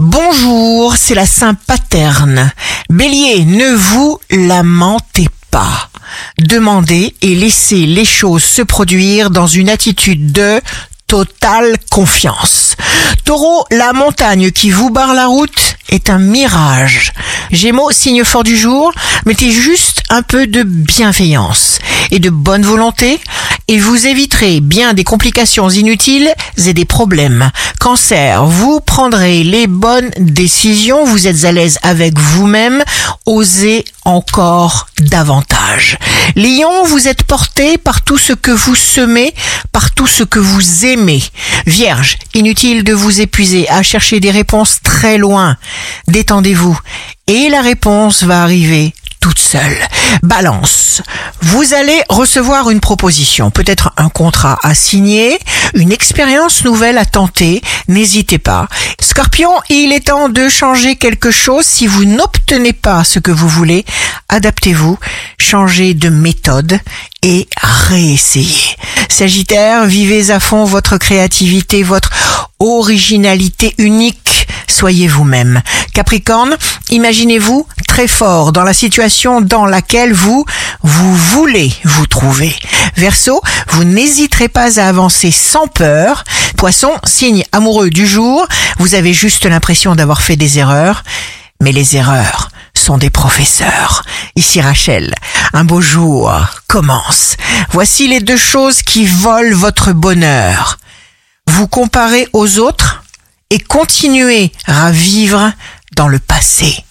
Bonjour, c'est la Saint Paterne. Bélier, ne vous lamentez pas. Demandez et laissez les choses se produire dans une attitude de totale confiance. Taureau, la montagne qui vous barre la route est un mirage. Gémeaux, signe fort du jour, mettez juste un peu de bienveillance et de bonne volonté et vous éviterez bien des complications inutiles et des problèmes. Cancer, vous prendrez les bonnes décisions, vous êtes à l'aise avec vous-même, osez encore davantage. Lion, vous êtes porté par tout ce que vous semez, par tout ce que vous aimez. Vierge, inutile de vous épuiser à chercher des réponses très loin. Détendez-vous et la réponse va arriver toute seule. Balance. Vous allez recevoir une proposition, peut-être un contrat à signer, une expérience nouvelle à tenter. N'hésitez pas. Scorpion, il est temps de changer quelque chose. Si vous n'obtenez pas ce que vous voulez, adaptez-vous, changez de méthode et réessayez. Sagittaire, vivez à fond votre créativité, votre originalité unique. Soyez vous-même. Capricorne, imaginez-vous très fort dans la situation dans laquelle vous, vous voulez vous trouver. Verseau, vous n'hésiterez pas à avancer sans peur. Poisson, signe amoureux du jour, vous avez juste l'impression d'avoir fait des erreurs, mais les erreurs sont des professeurs. Ici Rachel, un beau jour commence. Voici les deux choses qui volent votre bonheur. Vous comparez aux autres et continuez à vivre dans le passé.